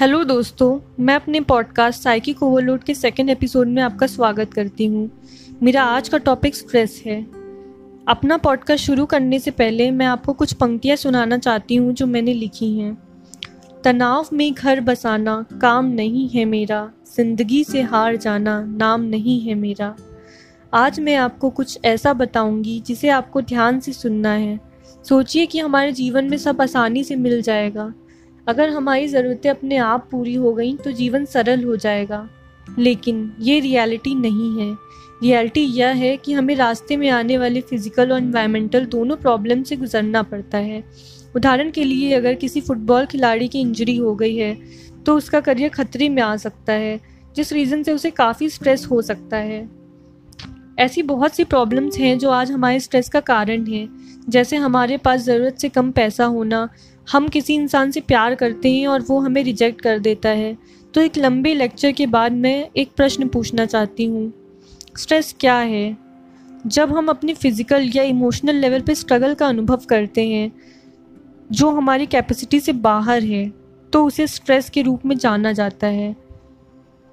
Hello दोस्तों, मैं अपने पॉडकास्ट साइकिक ओवरलोड के सेकेंड एपिसोड में आपका स्वागत करती हूँ। मेरा आज का टॉपिक स्ट्रेस है। अपना पॉडकास्ट शुरू करने से पहले मैं आपको कुछ पंक्तियाँ सुनाना चाहती हूँ जो मैंने लिखी हैं। तनाव में घर बसाना काम नहीं है मेरा, ज़िंदगी से हार जाना नाम नहीं है मेरा। आज मैं आपको कुछ ऐसा बताऊँगी जिसे आपको ध्यान से सुनना है। सोचिए कि हमारे जीवन में सब आसानी से मिल जाएगा। अगर हमारी ज़रूरतें अपने आप पूरी हो गई तो जीवन सरल हो जाएगा। लेकिन ये रियलिटी नहीं है। रियलिटी यह है कि हमें रास्ते में आने वाले फ़िज़िकल और इन्वायरमेंटल दोनों प्रॉब्लम से गुजरना पड़ता है। उदाहरण के लिए, अगर किसी फुटबॉल खिलाड़ी की इंजरी हो गई है तो उसका करियर खतरे में आ सकता है, जिस रीज़न से उसे काफ़ी स्ट्रेस हो सकता है। ऐसी बहुत सी प्रॉब्लम्स हैं जो आज हमारे स्ट्रेस का कारण है। जैसे हमारे पास ज़रूरत से कम पैसा होना हम किसी इंसान से प्यार करते हैं और वो हमें रिजेक्ट कर देता है। तो एक लंबे लेक्चर के बाद मैं एक प्रश्न पूछना चाहती हूँ। स्ट्रेस क्या है? जब हम अपने फ़िज़िकल या इमोशनल लेवल पे स्ट्रगल का अनुभव करते हैं, जो हमारी कैपेसिटी से बाहर है तो उसे स्ट्रेस के रूप में जाना जाता है।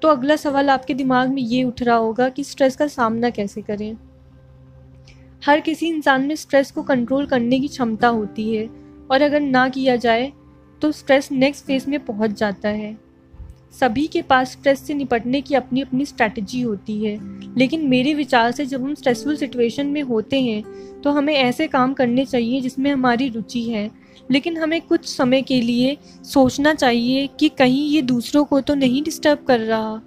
तो अगला सवाल आपके दिमाग में ये उठ रहा होगा कि स्ट्रेस का सामना कैसे करें? हर किसी इंसान में स्ट्रेस को कंट्रोल करने की क्षमता होती है। और अगर ना किया जाए तो स्ट्रेस नेक्स्ट फ़ेज़ में पहुँच जाता है। सभी के पास स्ट्रेस से निपटने की अपनी अपनी स्ट्रैटेजी होती है। लेकिन मेरे विचार से जब हम स्ट्रेसफुल सिचुएशन में होते हैं तो हमें ऐसे काम करने चाहिए जिसमें हमारी रुचि है। लेकिन हमें कुछ समय के लिए सोचना चाहिए कि कहीं ये दूसरों को तो नहीं डिस्टर्ब कर रहा,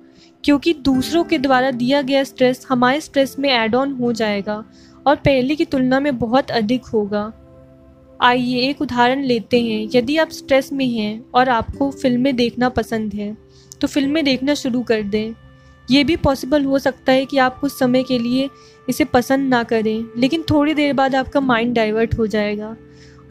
क्योंकि दूसरों के द्वारा दिया गया स्ट्रेस हमारे स्ट्रेस में एड ऑन हो जाएगा और पहले की तुलना में बहुत अधिक होगा। आइए एक उदाहरण लेते हैं। यदि आप स्ट्रेस में हैं और आपको फ़िल्में देखना पसंद है तो फ़िल्में देखना शुरू कर दें। ये भी पॉसिबल हो सकता है कि आप कुछ समय के लिए इसे पसंद ना करें, लेकिन थोड़ी देर बाद आपका माइंड डाइवर्ट हो जाएगा।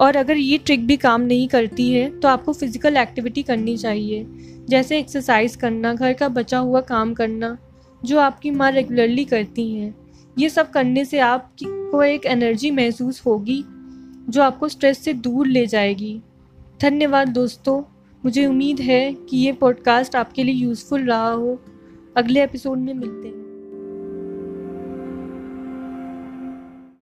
और अगर ये ट्रिक भी काम नहीं करती है तो आपको फ़िज़िकल एक्टिविटी करनी चाहिए, जैसे एक्सरसाइज करना, घर का बचा हुआ काम करना, जो आपकी माँ रेगुलरली करती हैं। ये सब करने से आपको एक एनर्जी महसूस होगी जो आपको स्ट्रेस से दूर ले जाएगी। धन्यवाद दोस्तों। मुझे उम्मीद है कि ये पॉडकास्ट आपके लिए यूज़फुल रहा हो। अगले एपिसोड में मिलते हैं।